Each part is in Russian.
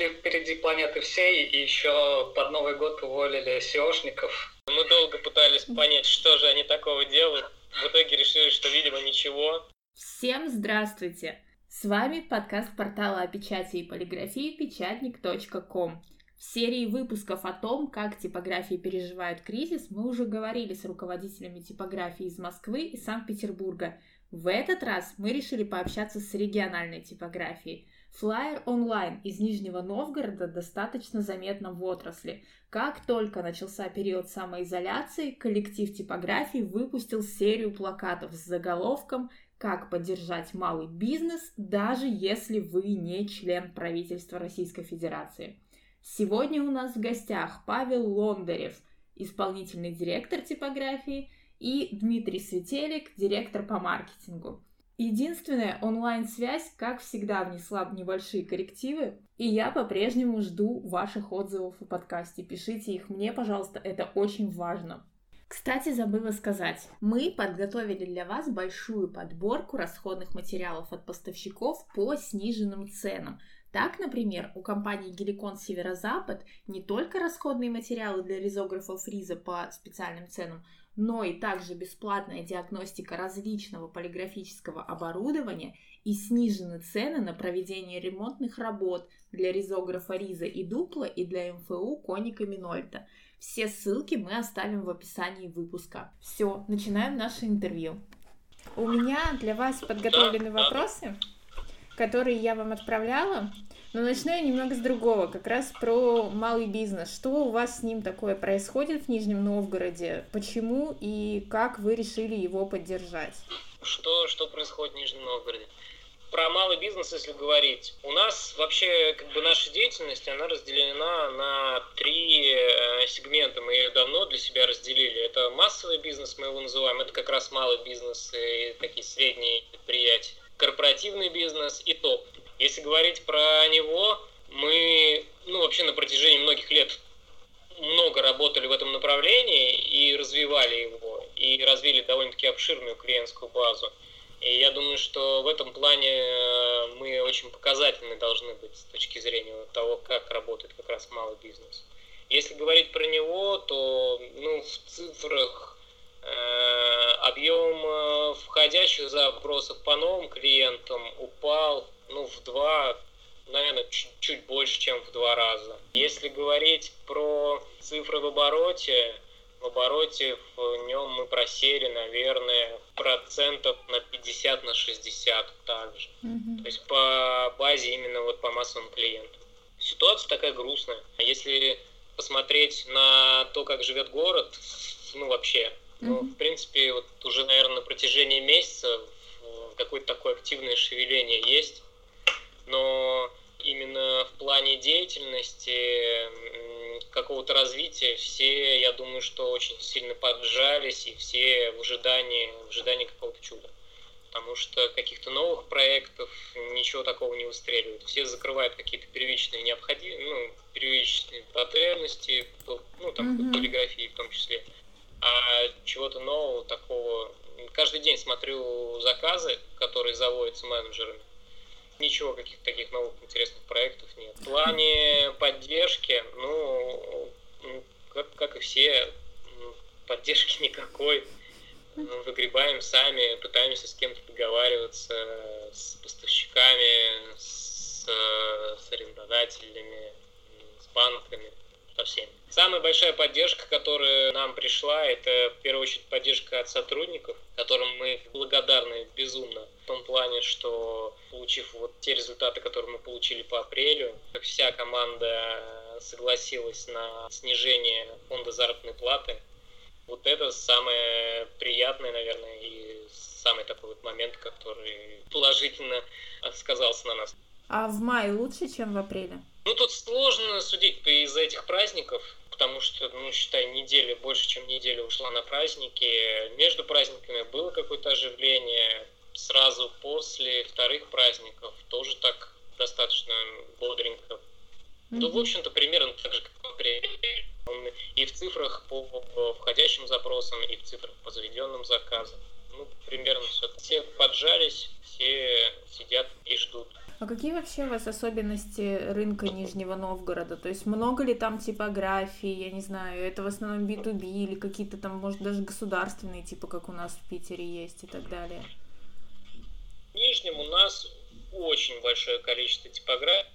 пошли впереди планеты всей, и еще под Новый год уволили SEOшников. Мы долго пытались понять, что же они такого делают. В итоге решили, что, видимо, ничего. Всем здравствуйте! С вами подкаст портала о печати и полиграфии печатник.ком. В серии выпусков о том, как типографии переживают кризис, мы уже говорили с руководителями типографии из Москвы и Санкт-Петербурга. В этот раз мы решили пообщаться с региональной типографией. Flyer Online из Нижнего Новгорода достаточно заметно в отрасли. Как только начался период самоизоляции, коллектив типографии выпустил серию плакатов с заголовком «Как поддержать малый бизнес, даже если вы не член правительства Российской Федерации». Сегодня у нас в гостях Павел Лондарев, исполнительный директор типографии, и Дмитрий Светелик, директор по маркетингу. Единственная онлайн-связь, как всегда, внесла небольшие коррективы, и я по-прежнему жду ваших отзывов о подкасте. Пишите их мне, пожалуйста, это очень важно. Кстати, забыла сказать, мы подготовили для вас большую подборку расходных материалов от поставщиков по сниженным ценам. Так, например, у компании Геликон Северо-Запад не только расходные материалы для ризографов фриза по специальным ценам, но и также бесплатная диагностика различного полиграфического оборудования и снижены цены на проведение ремонтных работ для ризографа Риза и Дупла и для МФУ Коника Минольта. Все ссылки мы оставим в описании выпуска. Все, начинаем наше интервью. У меня для вас подготовлены вопросы, которые я вам отправляла. Но начну я немного с другого, как раз про малый бизнес. Что у вас с ним такое происходит в Нижнем Новгороде? Почему и как вы решили его поддержать? Что, что происходит в Нижнем Новгороде? Про малый бизнес, если говорить, у нас вообще как бы наша деятельность, она разделена на три э, сегмента. Мы ее давно для себя разделили. Это массовый бизнес, мы его называем, это как раз малый бизнес и такие средние предприятия. Корпоративный бизнес и топ. Если говорить про него, мы ну, вообще на протяжении многих лет много работали в этом направлении и развивали его, и развили довольно-таки обширную клиентскую базу. И я думаю, что в этом плане э, мы очень показательны должны быть с точки зрения того, как работает как раз малый бизнес. Если говорить про него, то ну, в цифрах объем э, входящих запросов по новым клиентам упал ну, в два, наверное, чуть, чуть больше, чем в два раза. Если говорить про цифры в обороте, в обороте в нем мы просели, наверное, процентов на 50 на 60 также. Mm-hmm. То есть по базе именно вот по массовым клиентам. Ситуация такая грустная. Если посмотреть на то, как живет город, ну вообще, mm-hmm. ну, в принципе, вот уже, наверное, на протяжении месяца какое-то такое активное шевеление есть но именно в плане деятельности, какого-то развития все, я думаю, что очень сильно поджались, и все в ожидании, в ожидании какого-то чуда. Потому что каких-то новых проектов ничего такого не выстреливает. Все закрывают какие-то первичные необходимые, ну, первичные потребности, ну, там, mm-hmm. полиграфии в том числе. А чего-то нового такого... Каждый день смотрю заказы, которые заводятся менеджерами ничего, каких-то таких новых интересных проектов нет. В плане поддержки, ну, как, как и все, поддержки никакой. Выгребаем сами, пытаемся с кем-то договариваться, с поставщиками, с, с арендодателями, с банками, со всеми. Самая большая поддержка, которая нам пришла, это в первую очередь поддержка от сотрудников, которым мы благодарны безумно. В том плане, что получив вот те результаты, которые мы получили по апрелю, вся команда согласилась на снижение фонда заработной платы. Вот это самое приятное, наверное, и самый такой вот момент, который положительно сказался на нас. А в мае лучше, чем в апреле? Ну, тут сложно судить из-за этих праздников, потому что, ну, считай, неделя, больше, чем неделя ушла на праздники. Между праздниками было какое-то оживление. Сразу после вторых праздников тоже так достаточно бодренько. Mm-hmm. Ну, в общем-то, примерно так же, как апреле. И в цифрах по входящим запросам, и в цифрах по заведенным заказам. Ну, примерно все. Все поджались, все сидят и ждут. А какие вообще у вас особенности рынка Нижнего Новгорода? То есть много ли там типографий, я не знаю, это в основном B2B или какие-то там, может, даже государственные, типа как у нас в Питере есть и так далее? В Нижнем у нас очень большое количество типографий,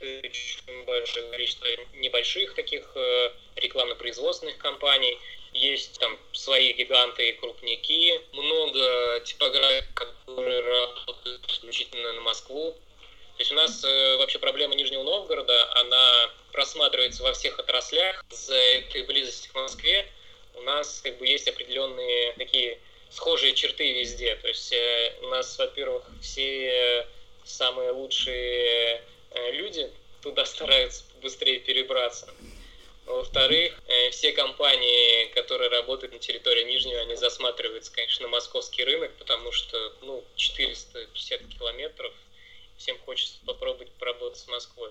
очень большое количество небольших таких э, рекламно-производственных компаний. Есть там свои гиганты и крупники, много типографий, которые работают исключительно на Москву. То есть у нас э, вообще проблема Нижнего Новгорода, она просматривается во всех отраслях. За этой близости к Москве у нас как бы есть определенные такие схожие черты везде. То есть э, у нас, во-первых, все самые лучшие э, люди туда стараются быстрее перебраться. Во-вторых, э, все компании, которые работают на территории Нижнего, они засматриваются, конечно, на московский рынок, потому что, ну, 450 километров, всем хочется попробовать поработать с Москвой.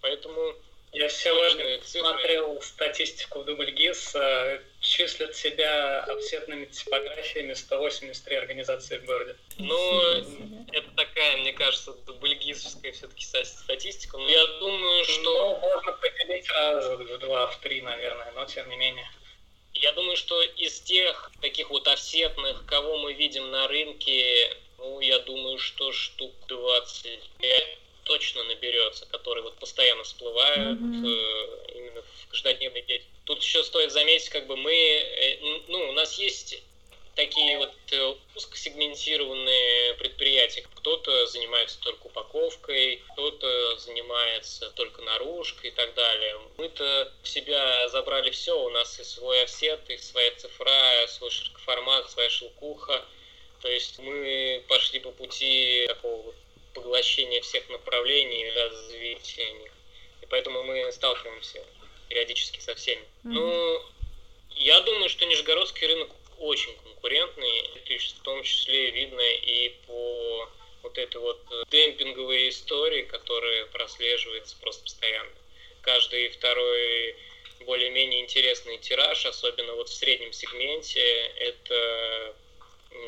Поэтому я сегодня смотрел статистику в Дубльгиз, э, числят себя офсетными типографиями 183 организации в городе. Ну, это такая, мне кажется, дубльгизовская все-таки статистика. Но я думаю, что... Ну, можно поделить раза в два, в три, наверное, но тем не менее. Я думаю, что из тех таких вот офсетных, кого мы видим на рынке, ну, я думаю, что штук 25 точно наберется, которые вот постоянно всплывают mm-hmm. э, именно в каждодневной деятельности. Тут еще стоит заметить, как бы мы, э, ну, у нас есть такие вот э, узкосегментированные предприятия. Кто-то занимается только упаковкой, кто-то занимается только наружкой и так далее. Мы-то в себя забрали все. У нас и свой офсет, и своя цифра, свой широкоформат, своя шелкуха. То есть мы пошли по пути такого поглощения всех направлений, развития них. И поэтому мы сталкиваемся периодически со всеми. Mm-hmm. Ну, я думаю, что Нижегородский рынок очень конкурентный, в том числе видно и по вот этой вот демпинговой истории, которая прослеживается просто постоянно. Каждый второй более-менее интересный тираж, особенно вот в среднем сегменте, это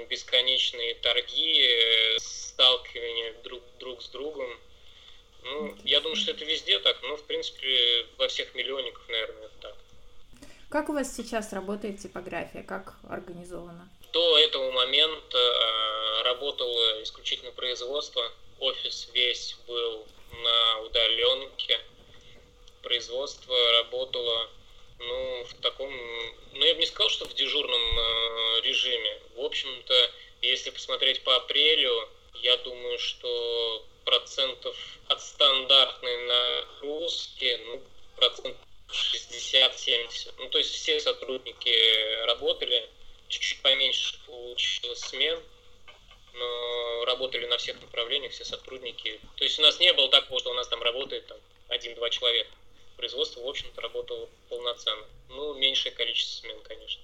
бесконечные торги, э, сталкивание друг, друг с другом. Ну, я думаю, что это везде так, но, в принципе, во всех миллионниках, наверное, это так. Как у вас сейчас работает типография? Как организована? До этого момента э, работало исключительно производство. Офис весь был на удаленке. Производство работало ну, в таком, ну, я бы не сказал, что в дежурном э, режиме. В общем-то, если посмотреть по апрелю, я думаю, что процентов от стандартной нагрузки, ну, процентов 60-70. Ну, то есть все сотрудники работали, чуть-чуть поменьше получилось смен, но работали на всех направлениях, все сотрудники. То есть у нас не было такого, что у нас там работает там, один-два человека производство, в общем-то, работало полноценно. Ну, меньшее количество смен, конечно.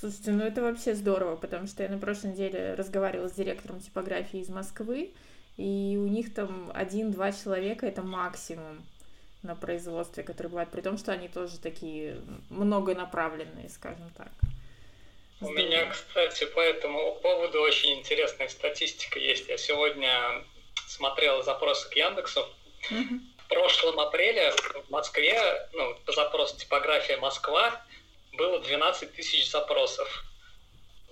Слушайте, ну это вообще здорово, потому что я на прошлой неделе разговаривала с директором типографии из Москвы, и у них там один-два человека это максимум на производстве, который бывает, при том, что они тоже такие многонаправленные, скажем так. У меня, кстати, по этому поводу очень интересная статистика есть. Я сегодня смотрел запросы к Яндексу. Uh-huh прошлом апреле в Москве, ну, по запросу типография Москва, было 12 тысяч запросов.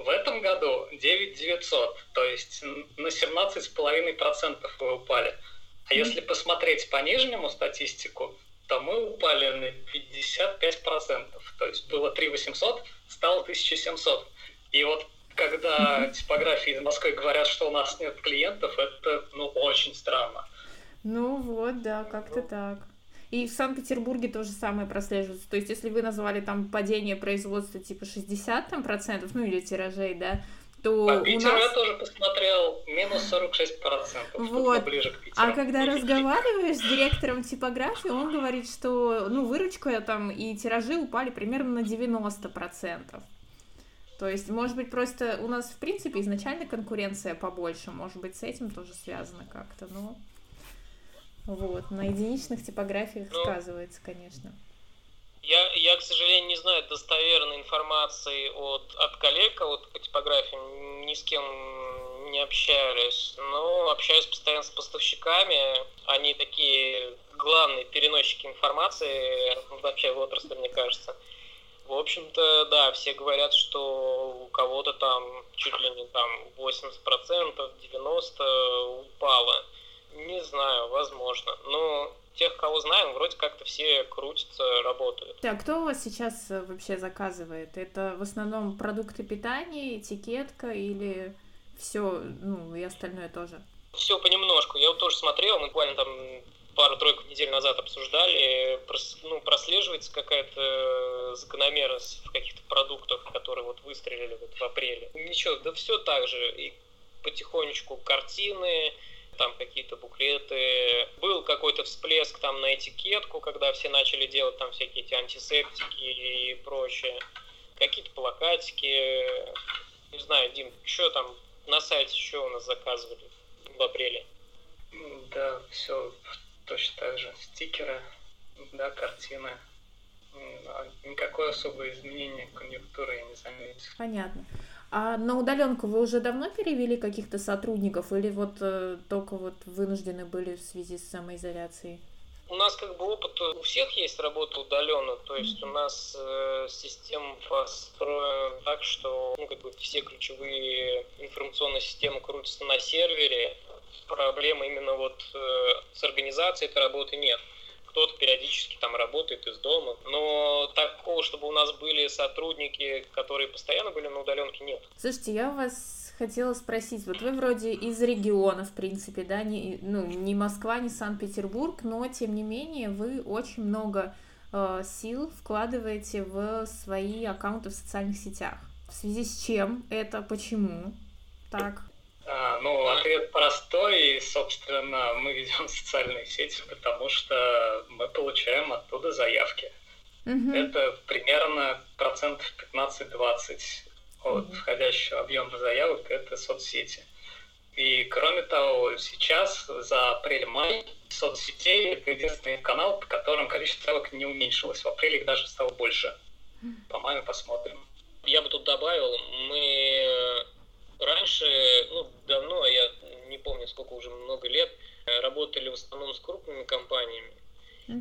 В этом году 9 900, то есть на 17,5% вы упали. А если посмотреть по нижнему статистику, то мы упали на 55%. То есть было 3 800, стало 1700. И вот когда типографии из Москвы говорят, что у нас нет клиентов, это ну, очень странно. Ну вот, да, как-то так. И в Санкт-Петербурге то же самое прослеживается. То есть, если вы назвали там падение производства типа 60 там, процентов, ну или тиражей, да, то По Питеру нас... я тоже посмотрел, минус 46 процентов, вот. ближе к Питеру. А когда разговариваешь с директором типографии, он говорит, что ну выручка там и тиражи упали примерно на 90 процентов. То есть, может быть, просто у нас, в принципе, изначально конкуренция побольше, может быть, с этим тоже связано как-то, но... Вот, на единичных типографиях ну, сказывается, конечно. Я, я, к сожалению, не знаю достоверной информации от, от коллег, а вот по типографиям ни с кем Не общались. Ну, общаюсь постоянно с поставщиками. Они такие главные переносчики информации вообще в отрасли, мне кажется. В общем-то, да, все говорят, что у кого-то там чуть ли не там 80%, 90% упало. Не знаю, возможно. Но тех, кого знаем, вроде как-то все крутятся, работают. Да, кто у вас сейчас э, вообще заказывает? Это в основном продукты питания, этикетка или все, ну, и остальное тоже? Все понемножку. Я вот тоже смотрел, мы буквально там пару-тройку недель назад обсуждали, ну, прослеживается какая-то закономерность в каких-то продуктах, которые вот выстрелили вот в апреле. Ничего, да все так же. И потихонечку картины, там какие-то буклеты. Был какой-то всплеск там на этикетку, когда все начали делать там всякие эти антисептики и прочее. Какие-то плакатики. Не знаю, Дим, что там на сайте еще у нас заказывали в апреле? Да, все точно так же. Стикеры, да, картины. А никакое особое изменение конъюнктуры я не заметил. Понятно. А на удаленку вы уже давно перевели каких-то сотрудников или вот э, только вот вынуждены были в связи с самоизоляцией? У нас как бы опыт у всех есть работа удаленно, то есть у нас э, система построена так, что ну, как бы все ключевые информационные системы крутятся на сервере. Проблемы именно вот э, с организацией этой работы нет кто-то периодически там работает из дома. Но такого, чтобы у нас были сотрудники, которые постоянно были на удаленке, нет. Слушайте, я вас хотела спросить, вот вы вроде из региона, в принципе, да, не, ну, не Москва, не Санкт-Петербург, но тем не менее вы очень много э, сил вкладываете в свои аккаунты в социальных сетях. В связи с чем это, почему так? А, ну, ответ простой, и, собственно, мы ведем социальные сети, потому что мы получаем оттуда заявки. Угу. Это примерно процентов 15-20 от угу. входящего объема заявок, это соцсети. И кроме того, сейчас за апрель-май соцсетей это единственный канал, по которым количество заявок не уменьшилось. В апреле их даже стало больше. По маю посмотрим. Я бы тут добавил, мы Раньше, ну, давно, я не помню, сколько уже много лет, э, работали в основном с крупными компаниями,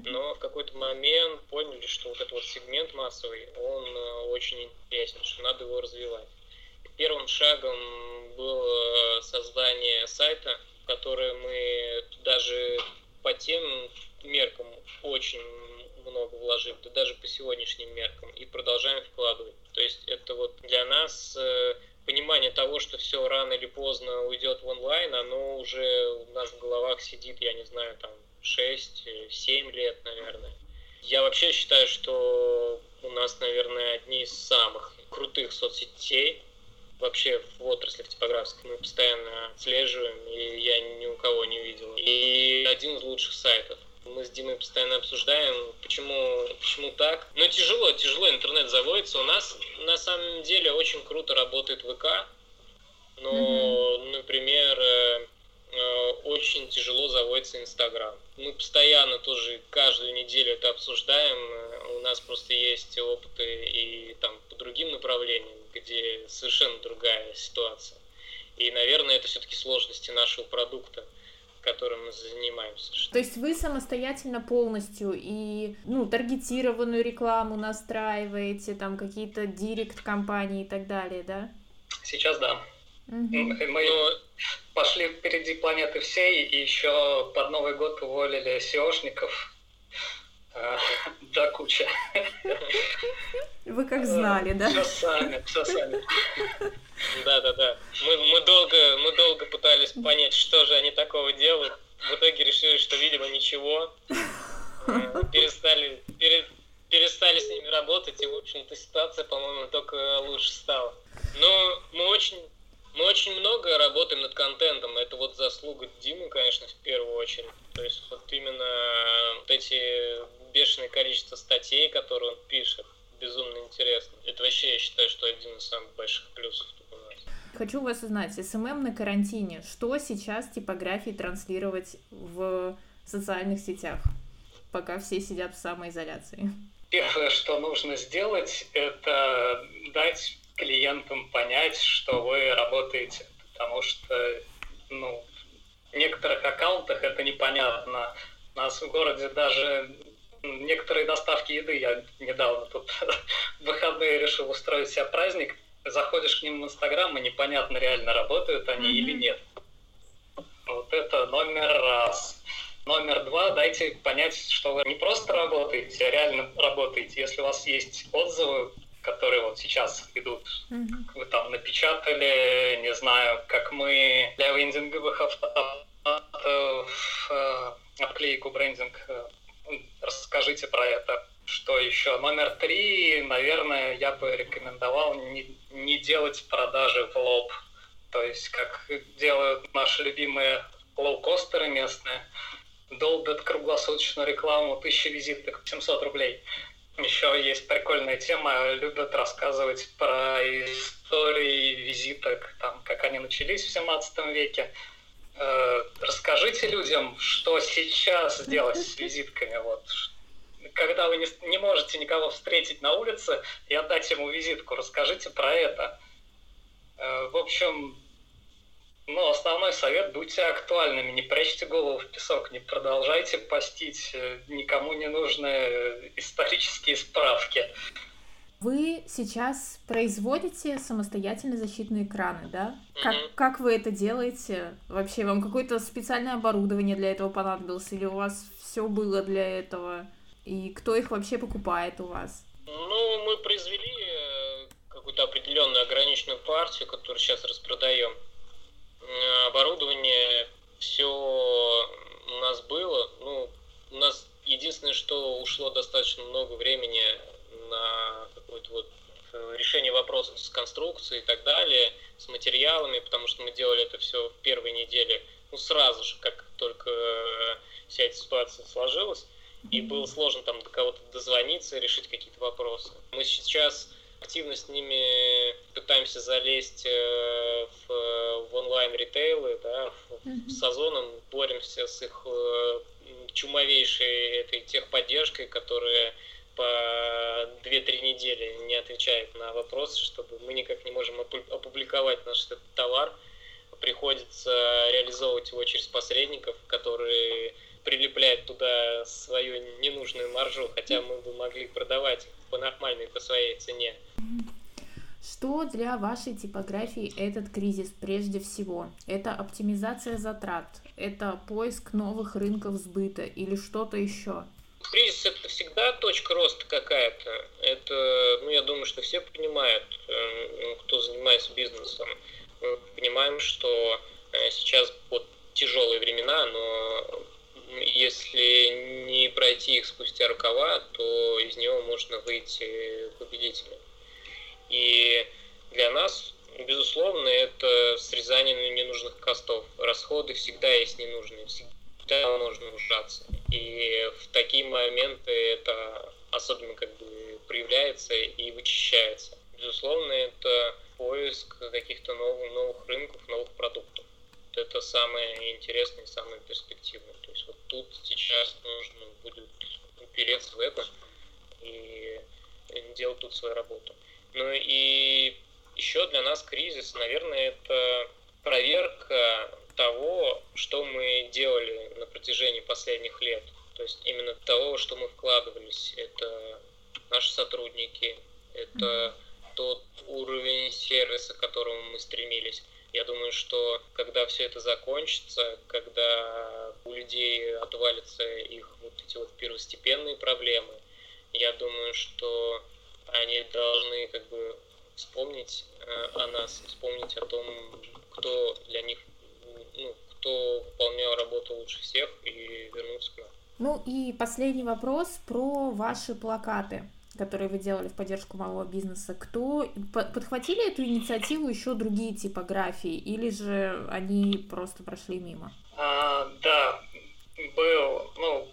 но в какой-то момент поняли, что вот этот вот сегмент массовый, он э, очень интересен, что надо его развивать. Первым шагом было создание сайта, который мы даже по тем меркам очень много вложили, да даже по сегодняшним меркам, и продолжаем вкладывать. То есть это вот для нас э, понимание того, что все рано или поздно уйдет в онлайн, оно уже у нас в головах сидит, я не знаю, там 6-7 лет, наверное. Я вообще считаю, что у нас, наверное, одни из самых крутых соцсетей вообще в отрасли в типографской. Мы постоянно отслеживаем, и я ни у кого не видел. И один из лучших сайтов. Мы с Димой постоянно обсуждаем, почему, почему так. Но тяжело, тяжело интернет заводится. У нас на самом деле очень круто работает ВК, но, mm-hmm. например, э, э, очень тяжело заводится Инстаграм. Мы постоянно тоже каждую неделю это обсуждаем. У нас просто есть опыты и там по другим направлениям, где совершенно другая ситуация. И, наверное, это все-таки сложности нашего продукта которым мы занимаемся. То есть вы самостоятельно полностью и ну таргетированную рекламу настраиваете, там какие-то директ компании и так далее, да? Сейчас да. Угу. Мы пошли впереди планеты всей и еще под Новый год уволили SEOшников. А, да, куча. Вы как знали, да? Все сами, все сами. Да, да, да. Мы, мы, долго, мы долго пытались понять, что же они такого делают. В итоге решили, что, видимо, ничего. Э, перестали, пере, перестали с ними работать, и, в общем-то, ситуация, по-моему, только лучше стала. Но мы очень, мы очень много работаем над контентом. Это вот заслуга Димы, конечно, в первую очередь. То есть вот именно вот эти бешеное количество статей, которые он пишет, безумно интересно. Это вообще, я считаю, что один из самых больших плюсов у нас. Хочу у вас узнать, SMM на карантине. Что сейчас типографии транслировать в социальных сетях, пока все сидят в самоизоляции? Первое, что нужно сделать, это дать клиентам понять, что вы работаете. потому что, ну, в некоторых аккаунтах это непонятно. У нас в городе даже некоторые доставки еды, я недавно тут в выходные решил устроить себе праздник, заходишь к ним в Инстаграм, и непонятно, реально работают они mm-hmm. или нет. Вот это номер раз. Номер два, дайте понять, что вы не просто работаете, а реально работаете. Если у вас есть отзывы, которые вот сейчас идут, mm-hmm. вы там напечатали, не знаю, как мы для вендинговых автоматов э, обклейку брендинг э, расскажите про это. Что еще? Номер три, наверное, я бы рекомендовал не, не делать продажи в лоб. То есть, как делают наши любимые лоукостеры местные, долбят круглосуточную рекламу, тысячи визиток, 700 рублей. Еще есть прикольная тема, любят рассказывать про истории визиток, там, как они начались в 17 веке. Э, расскажите людям, что сейчас делать с визитками. Вот. Когда вы не, не можете никого встретить на улице и отдать ему визитку, расскажите про это. Э, в общем, ну, основной совет – будьте актуальными, не прячьте голову в песок, не продолжайте постить э, никому не нужные исторические справки. Вы сейчас производите самостоятельно защитные экраны, да? Как, как вы это делаете? Вообще, вам какое-то специальное оборудование для этого понадобилось? Или у вас все было для этого? И кто их вообще покупает у вас? Ну, мы произвели э, какую-то определенную ограниченную партию, которую сейчас распродаем. Оборудование все у нас было. Ну, у нас единственное, что ушло достаточно много времени на какое-то вот э, решение вопросов с конструкцией и так далее, с материалами, потому что мы делали это все в первой неделе, ну, сразу же, как только э, вся эта ситуация сложилась, и было сложно там до кого-то дозвониться, решить какие-то вопросы. Мы сейчас активно с ними пытаемся залезть э, в, в онлайн-ритейлы, да, в, с Озоном боремся с их чумовейшей этой техподдержкой, которая по 2-3 недели не отвечает на вопросы, чтобы мы никак не можем опубликовать наш этот товар. Приходится реализовывать его через посредников, которые прилепляют туда свою ненужную маржу, хотя мы бы могли продавать по нормальной, по своей цене. Что для вашей типографии этот кризис прежде всего? Это оптимизация затрат, это поиск новых рынков сбыта или что-то еще? Кризис это всегда точка роста какая-то. Это, ну, я думаю, что все понимают, э, кто занимается бизнесом. Мы понимаем, что э, сейчас вот тяжелые времена, но если не пройти их спустя рукава, то из него можно выйти победителем. И для нас, безусловно, это срезание ненужных костов. Расходы всегда есть ненужные, всегда можно ужаться. И в такие моменты это особенно как бы проявляется и вычищается. Безусловно, это поиск каких-то новых, новых рынков, новых продуктов. Это самое интересное и самое перспективное. То есть вот тут сейчас нужно будет упереться в это и делать тут свою работу. Ну и еще для нас кризис, наверное, это проверка того, что мы делали на протяжении последних лет. То есть именно того, что мы вкладывались. Это наши сотрудники, это тот уровень сервиса, к которому мы стремились. Я думаю, что когда все это закончится, когда у людей отвалятся их вот эти вот первостепенные проблемы, я думаю, что они должны как бы вспомнить э, о нас, вспомнить о том, кто для них ну, кто выполнял работу лучше всех и вернулся к нам. Ну и последний вопрос про ваши плакаты которые вы делали в поддержку малого бизнеса, кто подхватили эту инициативу еще другие типографии, или же они просто прошли мимо? А, да, был, ну,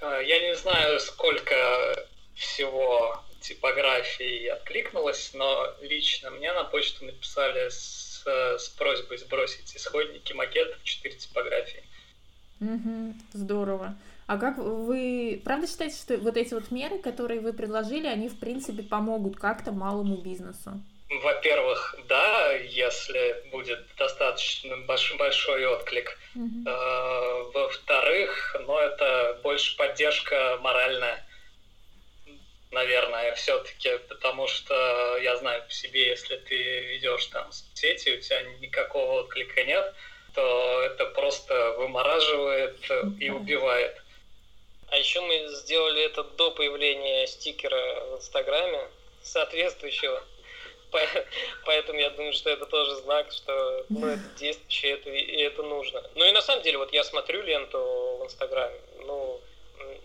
а, я не знаю, сколько всего типографий откликнулось, но лично мне на почту написали с с просьбой сбросить исходники макетов 4 типографии. Угу, здорово. А как вы правда считаете, что вот эти вот меры, которые вы предложили, они в принципе помогут как-то малому бизнесу? во-первых, да, если будет достаточно большой, большой отклик. Э, во-вторых, ну, это больше поддержка моральная, наверное, все-таки, потому что я знаю по себе, если ты ведешь там сети, у тебя никакого отклика нет, то это просто вымораживает и убивает. А еще мы сделали это до появления стикера в Инстаграме соответствующего. Поэтому я думаю, что это тоже знак, что ну, это действующее, это, и это нужно. Ну и на самом деле, вот я смотрю ленту в Инстаграме, ну,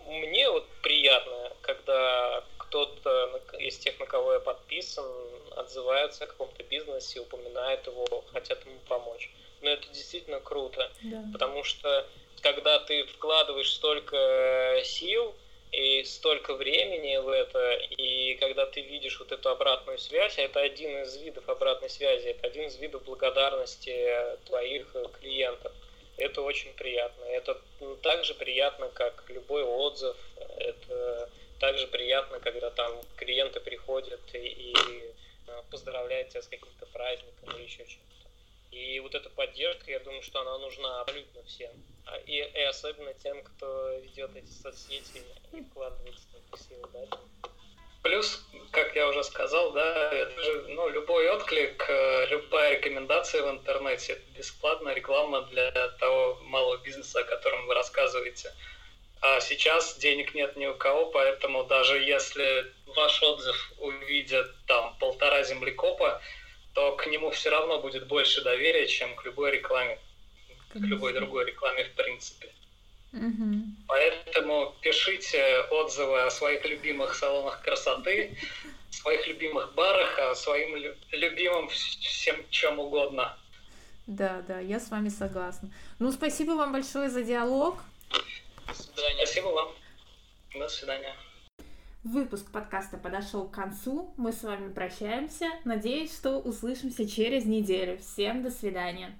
мне вот приятно, когда кто-то из тех, на кого я подписан, отзывается о каком-то бизнесе, упоминает его, хотят ему помочь. Но это действительно круто, да. потому что когда ты вкладываешь столько сил, и столько времени в это, и когда ты видишь вот эту обратную связь, это один из видов обратной связи, это один из видов благодарности твоих клиентов. Это очень приятно. Это так же приятно, как любой отзыв. Это также приятно, когда там клиенты приходят и, и э, поздравляют тебя с каким-то праздником или еще чем-то. И вот эта поддержка, я думаю, что она нужна абсолютно всем. А, и, и особенно тем, кто ведет эти соцсети и вкладывает столько сил, да? Плюс, как я уже сказал, да, это же, ну, любой отклик, э, любая рекомендация в интернете, это бесплатная реклама для того малого бизнеса, о котором вы рассказываете. А сейчас денег нет ни у кого, поэтому даже если ваш отзыв увидят там полтора землекопа, то к нему все равно будет больше доверия, чем к любой рекламе к любой другой рекламе в принципе. Угу. Поэтому пишите отзывы о своих любимых салонах красоты, своих любимых барах, о своим любимом всем чем угодно. Да, да, я с вами согласна. Ну, спасибо вам большое за диалог. До свидания. Спасибо вам. До свидания. Выпуск подкаста подошел к концу. Мы с вами прощаемся. Надеюсь, что услышимся через неделю. Всем до свидания.